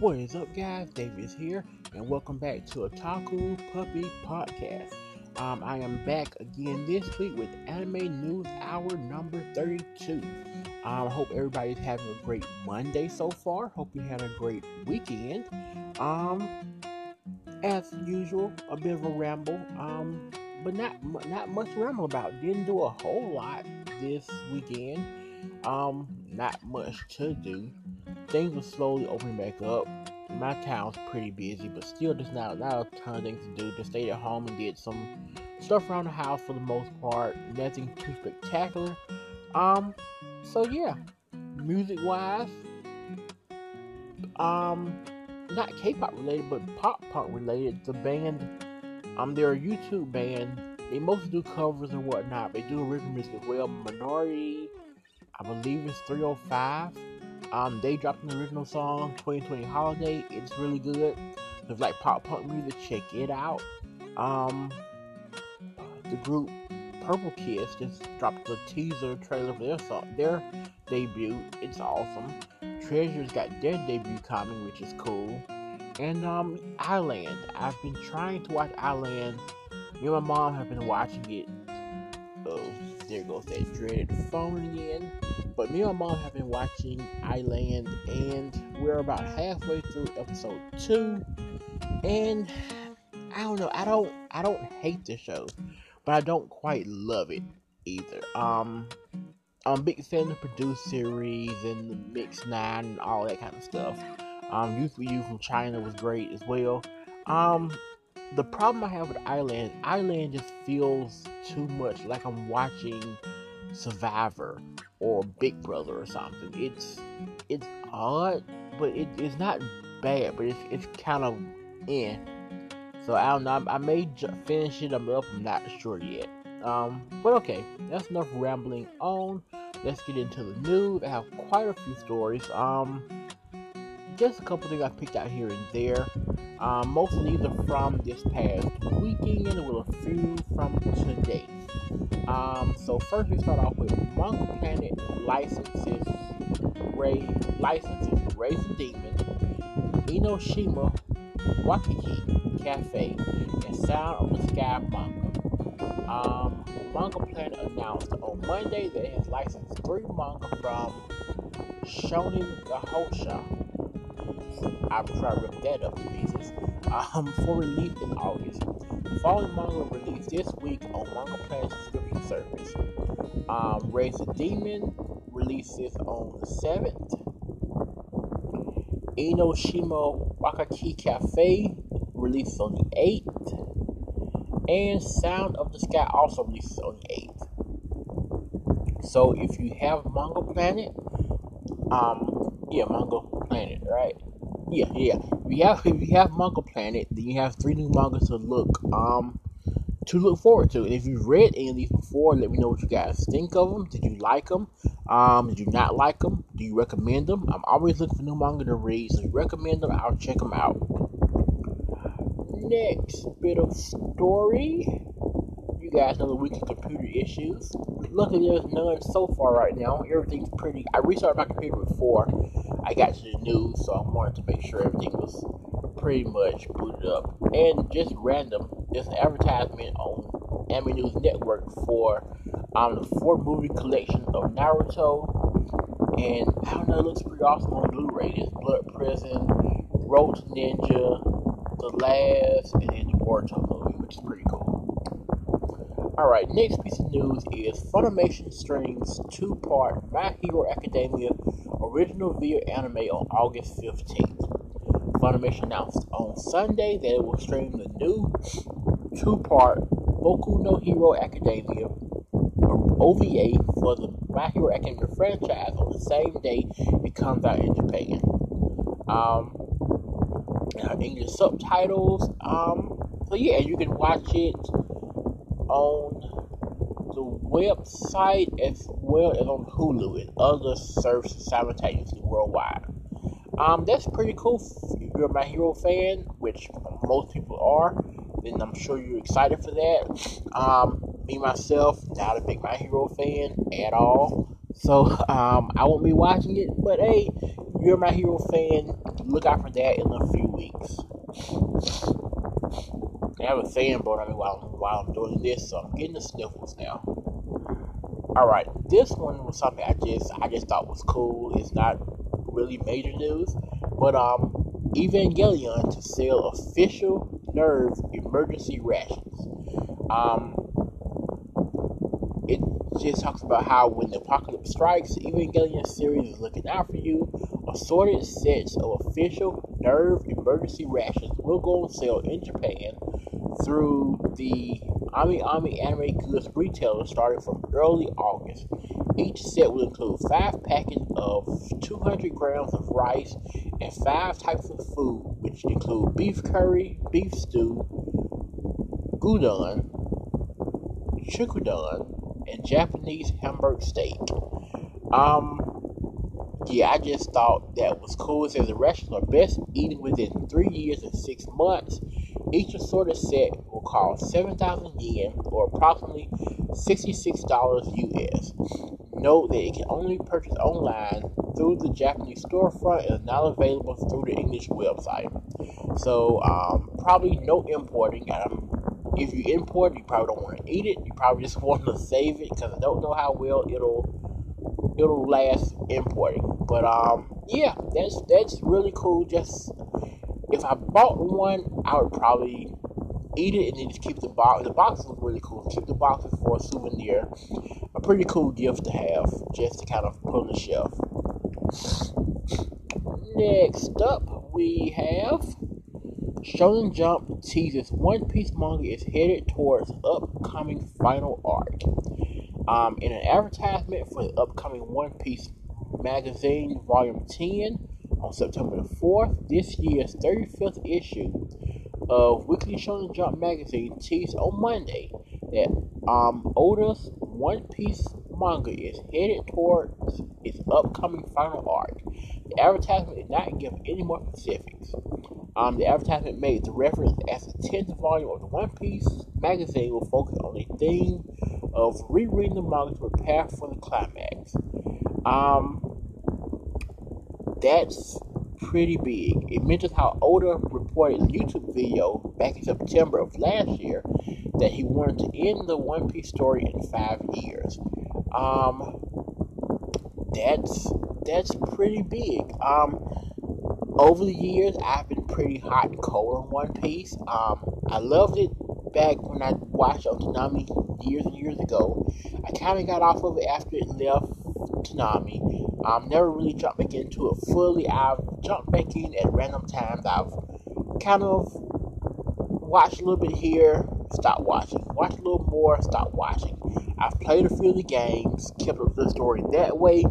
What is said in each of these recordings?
What is up, guys? Davis here, and welcome back to a Otaku Puppy Podcast. Um, I am back again this week with Anime News Hour number 32. Um, I hope everybody's having a great Monday so far. Hope you had a great weekend. Um, as usual, a bit of a ramble. Um, but not not much ramble about. Didn't do a whole lot this weekend. Um, not much to do things are slowly opening back up. My town's pretty busy, but still, there's not, not a ton of things to do. Just stayed at home and did some stuff around the house for the most part. Nothing too spectacular. Um, so yeah, music wise, um, not K-pop related, but pop punk related. The band, um, they're a YouTube band. They mostly do covers and whatnot. They do original music as well. Minority, I believe it's 305 um, they dropped an original song, 2020 Holiday. It's really good. If like pop punk music, check it out. Um, the group Purple Kiss just dropped the teaser trailer for their song, their debut. It's awesome. Treasure's got their debut coming, which is cool. And um, I-LAND. I've been trying to watch I-LAND. Me and my mom have been watching it. Oh, there goes that dreaded phone again. But me and mom have been watching I-LAND, and we're about halfway through episode two. And I don't know, I don't, I don't hate the show, but I don't quite love it either. Um, I'm a big fan of the produced series and the Mix Nine and all that kind of stuff. Um, Youth for You from China was great as well. Um, the problem I have with I-LAND, I-LAND just feels too much like I'm watching Survivor or Big Brother or something. It's it's odd, but it, it's not bad, but it's it's kind of in. So I don't know. I, I may finish it up. I'm not sure yet. Um, but okay, that's enough rambling on. Let's get into the news. I have quite a few stories. Um, just a couple things I picked out here and there. Um, most of these are from this past weekend, with a few from today. Um, so first we start off with Manga Planet licenses Ray licenses Raise the Demon, Enoshima Wakaki Cafe, and Sound of the Sky manga. Um, manga Planet announced on Monday that it has licensed three manga from Shonen Gahosha. I'm trying to rip that up to pieces. Um, for release in August. Following manga released this week on Manga Planet subscription service. Um, Raise the Demon releases on the 7th. Enoshima Wakaki Cafe releases on the 8th. And Sound of the Sky also releases on the 8th. So if you have Manga Planet, um, yeah, Manga Planet, right? Yeah, yeah. You have if you have Manga Planet, then you have three new mangas to look um to look forward to. And if you've read any of these before, let me know what you guys think of them. Did you like them? Um, did you not like them? Do you recommend them? I'm always looking for new manga to read, so if you recommend them, I'll check them out. Next bit of story. You guys know the weekly computer issues. Luckily, there's none so far right now. Everything's pretty. I restarted my computer before I got to the news, so I wanted to make sure everything was pretty much booted up. And just random, there's an advertisement on Anime News Network for um, the four movie collection of Naruto. And I don't know, it looks pretty awesome on Blu ray. There's Blood Prison, Road Ninja, The Last, and then the Boruto movie, which is pretty cool. Alright, next piece of news is Funimation streams two part My Hero Academia original video anime on August 15th. Funimation announced on Sunday that it will stream the new two part Boku no Hero Academia OVA for the My Hero Academia franchise on the same day it comes out in Japan. Um, English subtitles. Um, so yeah, you can watch it on the website as well as on Hulu and other services simultaneously worldwide. Um, that's pretty cool. If you're My Hero fan, which most people are, then I'm sure you're excited for that. Um, me myself, not a big My Hero fan at all, so um, I won't be watching it. But hey, you're My Hero fan, look out for that in a few weeks. I have a fan brought on me while, while I'm doing this, so I'm getting the sniffles now. Alright, this one was something I just I just thought was cool. It's not really major news, but um Evangelion to sell official nerve emergency rations. Um, it just talks about how when the apocalypse strikes, Evangelion series is looking out for you. Assorted sets of official nerve emergency rations will go on sale in Japan through the Ami Ami Anime Goods retailer starting from early August. Each set will include five packets of 200 grams of rice and five types of food, which include beef curry, beef stew, gyudon, chukudon, and Japanese hamburg steak. Um, yeah, I just thought that was cool. It says the restaurants are best eaten within three years and six months. Each assorted set will cost 7,000 yen or approximately $66 US. Note that it can only be purchased online through the Japanese storefront and is not available through the English website. So, um, probably no importing. Um, if you import, you probably don't want to eat it. You probably just want to save it because I don't know how well it'll it'll last importing. But um, yeah, that's that's really cool. Just if I bought one, I would probably eat it and then just keep the box. The box look really cool. Keep the boxes for a souvenir. A pretty cool gift to have, just to kind of put on the shelf. Next up, we have Shonen Jump teases One Piece manga is headed towards upcoming final arc. Um, in an advertisement for the upcoming One Piece magazine, Volume 10, on September the 4th, this year's 35th issue of Weekly Shonen Jump magazine teased on Monday that um, Oda's One Piece manga is headed towards its upcoming final arc. The advertisement did not give any more specifics. Um, the advertisement made the reference as the 10th volume of the One Piece magazine will focus on the theme of rereading the manga to prepare for the climax. Um, that's pretty big. It mentions how Oda reported in a YouTube video back in September of last year that he wanted to end the One Piece story in five years. Um, that's that's pretty big. Um, over the years, I've been pretty hot and cold on One Piece. Um, I loved it back when I watched on Toonami years and years ago. I kind of got off of it after it left Toonami. I've never really jumped back into it fully. I've jumped back in at random times. I've kind of watched a little bit here, stop watching. Watch a little more, stop watching. I've played a few of the games, kept up the story that way.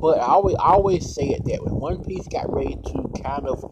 But I always, always say it that when One Piece got ready to kind of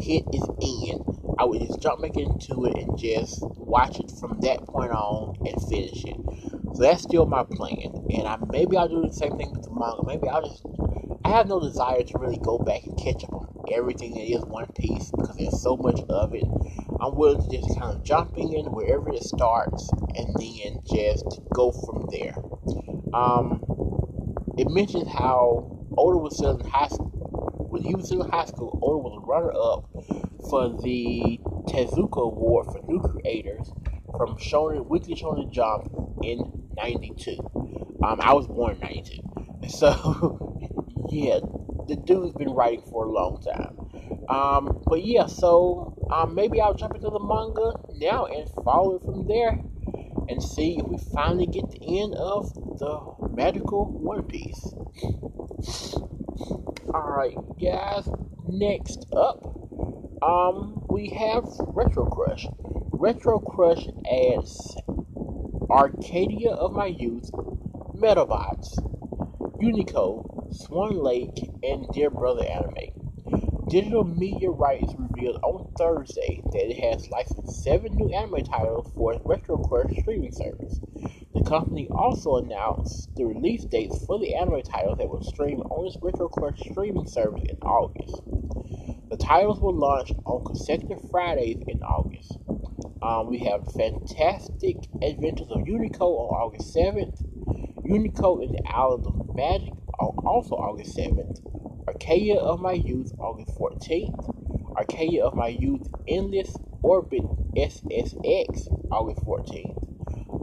hit its end, I would just jump back into it and just watch it from that point on and finish it. So that's still my plan. And I maybe I'll do the same thing with the manga. Maybe I'll just I have no desire to really go back and catch up on everything that is One Piece because there's so much of it. I'm willing to just kind of jump in wherever it starts and then just go from there. Um, it mentions how Oda was still in high school. When he was still in high school, Oda was a runner up for the Tezuka Award for New Creators from Shonen Weekly Shonen Jump in '92. Um, I was born in '92, so yeah, the dude's been writing for a long time. Um, but yeah, so um, maybe I'll jump into the manga now and follow it from there and see if we finally get the end of the magical One Piece. Alright, guys, next up, um, we have Retro Crush. Retro Crush adds Arcadia of My Youth, Medabots, Unico, Swan Lake, and Dear Brother Anime. Digital Media Rights revealed on Thursday that it has licensed seven new anime titles for its Retro Crush streaming service. The company also announced the release dates for the anime titles that will stream on its Retro Crush streaming service in August. The titles will launch on consecutive Fridays in August. Um, we have Fantastic Adventures of Unico on August 7th, Unico in the Island of Magic also August 7th, Arcadia of My Youth, August 14th. Arcadia of My Youth, Endless Orbit SSX, August 14th.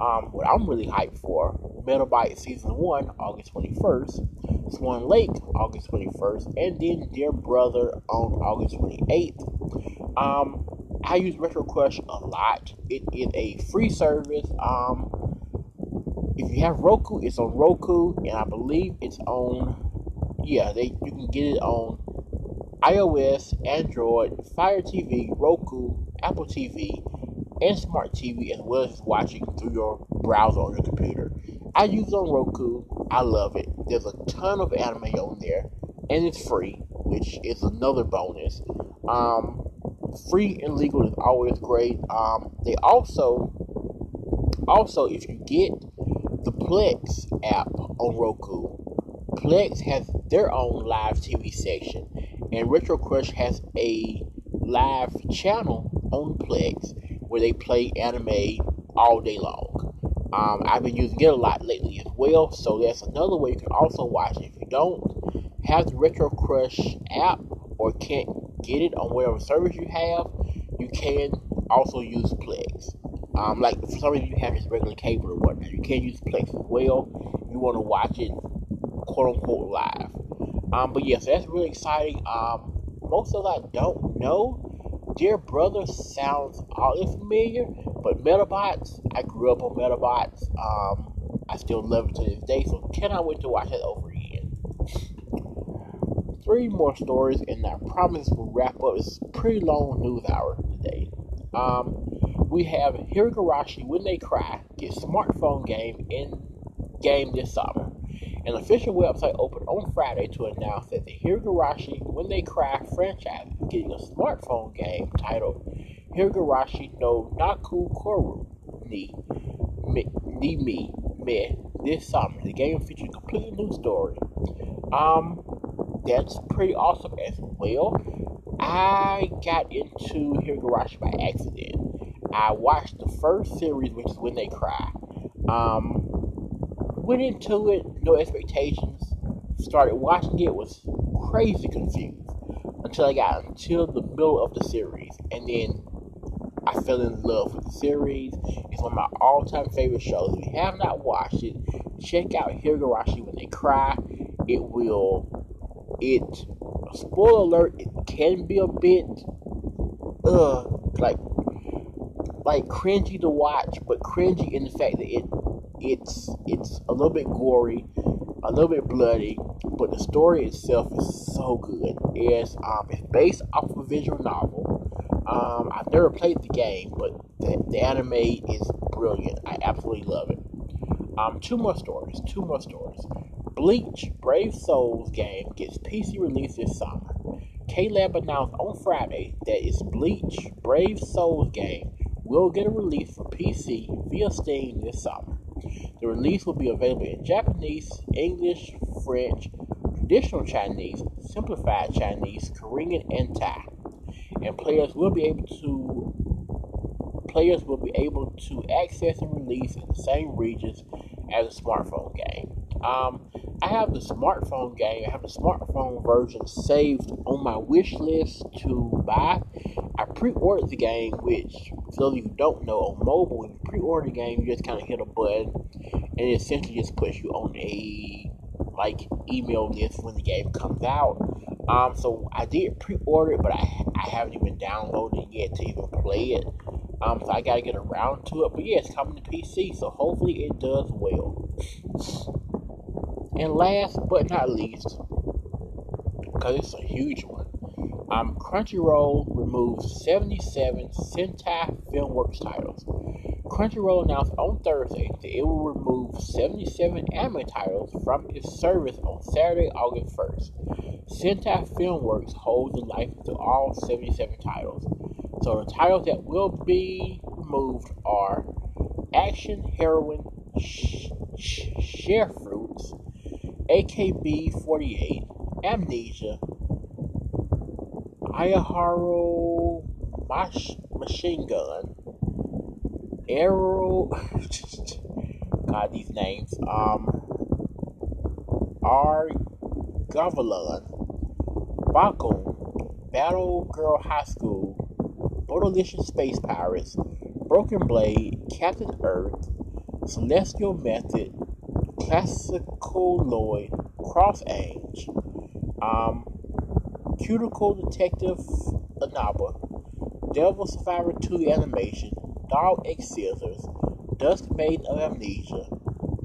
Um, what I'm really hyped for, Metal Season 1, August 21st. Swan Lake, August 21st. And then Dear Brother on August 28th. Um, I use Retro Crush a lot. It is a free service. Um, if you have Roku, it's on Roku, and I believe it's on. Yeah, they you can get it on iOS, Android, Fire TV, Roku, Apple TV, and Smart TV, as well as watching through your browser on your computer. I use it on Roku. I love it. There's a ton of anime on there, and it's free, which is another bonus. Um, free and legal is always great. Um, they also, also if you get the Plex app on Roku, Plex has their own live TV section, and Retro Crush has a live channel on Plex where they play anime all day long. Um, I've been using it a lot lately as well, so that's another way you can also watch it. If you don't have the Retro Crush app or can't get it on whatever service you have, you can also use Plex. Um, like for some reason you have just regular cable or whatnot, you can use Plex as well. You want to watch it quote unquote live. Um, but yes, yeah, so that's really exciting. Um, most of I don't know. Dear Brother sounds oddly familiar, but Medabots, I grew up on Medabots. Um, I still love it to this day, so cannot wait to watch it over. Three more stories, and I promise we'll wrap up this pretty long news hour today. Um, we have Higurashi When They Cry get smartphone game in game this summer. An official website opened on Friday to announce that the Higurashi When They Cry franchise is getting a smartphone game titled Higurashi no Naku Koro ni me, ni me me this summer. The game features a completely new story. Um, that's pretty awesome as well. I got into Higurashi by accident. I watched the first series, which is When They Cry. Um, went into it, no expectations. Started watching it, was crazy confused until I got until the middle of the series, and then I fell in love with the series. It's one of my all-time favorite shows. If you have not watched it, check out Higurashi when they cry. It will. It. Spoiler alert! It can be a bit, uh, like, like cringy to watch, but cringy in the fact that it it's it's a little bit gory, a little bit bloody, but the story itself is so good. It's um it's based off of a visual novel. Um, I've never played the game, but the, the anime is brilliant. I absolutely love it. Um, two more stories. Two more stories. Bleach Brave Souls game gets PC release this summer. K-Lab announced on Friday that its Bleach Brave Souls game will get a release for PC via Steam this summer. The release will be available in Japanese, English, French, traditional Chinese, simplified Chinese, Korean, and Thai. And players will be able to players will be able to access and release in the same regions as a smartphone game. Um, I have the smartphone game. I have the smartphone version saved on my wish list to buy. I pre-ordered the game, which for those of you who don't know, on mobile, when you pre-order the game, you just kind of hit a button, and it essentially just puts you on a like email list when the game comes out. Um, so I did pre-order it, but I I haven't even downloaded it yet to even play it. Um, so I gotta get around to it. But yeah, it's coming to PC, so hopefully it does well. And last but not least, because it's a huge one, um, Crunchyroll removed 77 Sentai Filmworks titles. Crunchyroll announced on Thursday that it will remove 77 anime titles from its service on Saturday, August 1st. Sentai Filmworks holds the license to all 77 titles. So the titles that will be removed are Action Heroine Sh- Sh- Share Fruits, AKB 48, Amnesia, Ayaharu Mash, Machine Gun, Arrow. God, these names. Um, R. Gavilan, Bakun, Battle Girl High School, Botalicious Space Pirates, Broken Blade, Captain Earth, Celestial Method, Classical Lloyd, Cross Age, um, Cuticle Detective Anaba, Devil Survivor 2 Animation, Dog X Scissors, Dusk Maiden of Amnesia,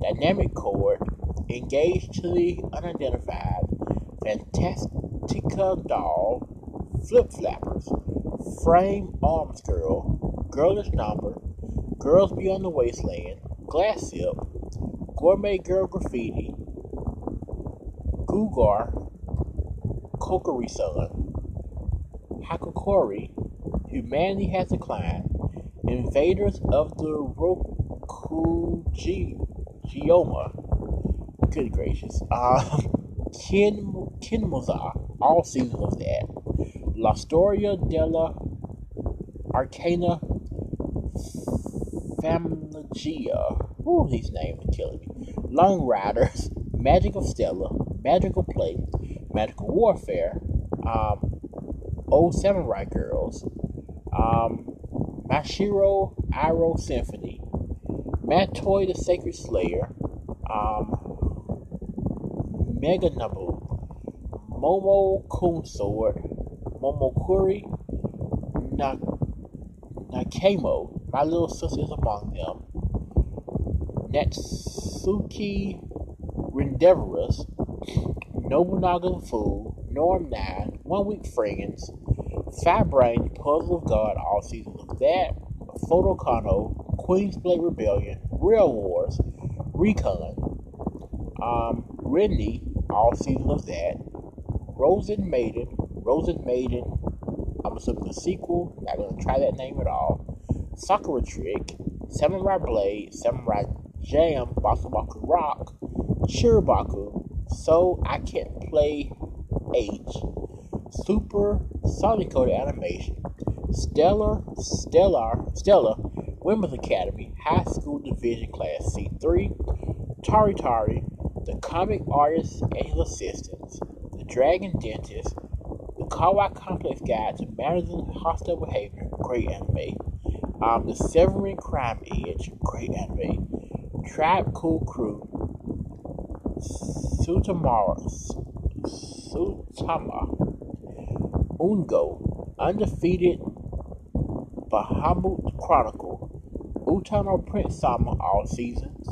Dynamic Chord, Engaged to the Unidentified, Fantastica Doll, Flip Flappers, Frame Arms Girl, Girlish Number, Girls Beyond the Wasteland, Glass Sip, Gourmet Girl Graffiti, Gugar, Kokori Sun, Hakakori, Humanity Has Declined, Invaders of the Rokujioma, good gracious, um, Kin, Kinmoza, all seasons of that, La Storia della Arcana Famiglia, ooh, these names are killing me, Long Riders, Magic of Stella, Magical Play, Magical Warfare, um, Old Samurai Girls, um, Mashiro Arrow Symphony, Matoi the Sacred Slayer, um, Mega Nabu, Momo Kun Sword, Momokuri, Na- Nakamo, My Little Sisters Among Them, Natsuki Rendeverus, Nobunaga Fool, Norm 9, One Week Friends, Fat Brain, Puzzle of God, all seasons of that, Photo Kano, Queen's Blade Rebellion, Real Wars, Recon, um, Ridley, all seasons of that, Rosen Maiden, Rosen Maiden, I'm assuming the sequel, not gonna try that name at all, Sakura Trick, Samurai Blade, Samurai Jam, Bakubaku Rock, Shirabaku, So I Can't Play H, Super Sonic Code Animation, Stellar, Stellar, Stellar, Women's Academy, High School Division Class C3, Tari Tari, The Comic Artist and His Assistants, The Dragon Dentist, The Kawaii Complex Guide to Managing Hostile Behavior, great anime. Um, The Severing Crime Edge, great anime. Tribe Cool Crew, Sutamara, Sutama, Ungo, Undefeated, Bahamut Chronicle, Utano Prince Sama, all seasons,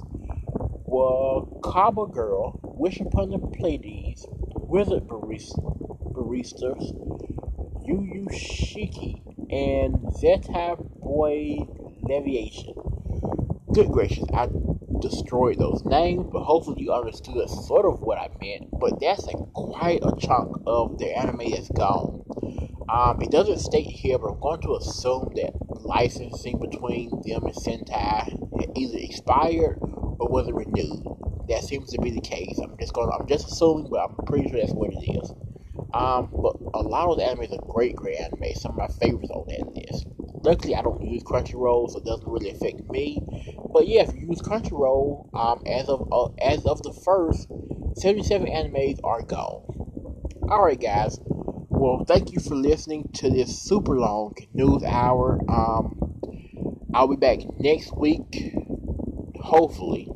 Wakaba Girl, Wish Upon the Pleiades, Wizard Barista, Baristas, Yu Yu Shiki, and Zeta Boy Leviation. Good gracious, I destroyed those names, but hopefully you understood sort of what I meant. But that's a quite a chunk of the anime that's gone. Um, it doesn't state here, but I'm going to assume that licensing between them and Sentai either expired or wasn't renewed. That seems to be the case. I'm just going. I'm just assuming, but I'm pretty sure that's what it is. Um, but a lot of the animes are great, great anime. Some of my favorites on that list. Luckily, I don't use Crunchyroll, so it doesn't really affect me. But yeah, if you use Crunchyroll, um, as of uh, as of the first, 77 animes are gone. All right, guys. Well, thank you for listening to this super long news hour. Um, I'll be back next week, hopefully.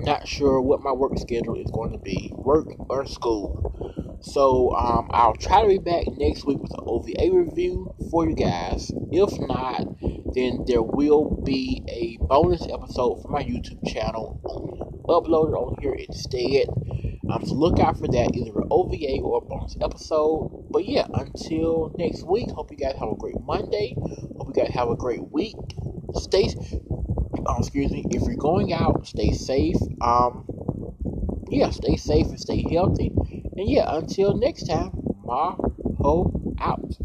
Not sure what my work schedule is going to be, work or school. So um, I'll try to be back next week with an OVA review for you guys. If not, then there will be a bonus episode for my YouTube channel uploaded on here instead. Um, so look out for that, either an OVA or a bonus episode. But yeah, until next week, hope you guys have a great Monday. Hope you guys have a great week. Stay, oh, excuse me, if you're going out, stay safe. Um, yeah, stay safe and stay healthy. And yeah, until next time, Ma Ho out.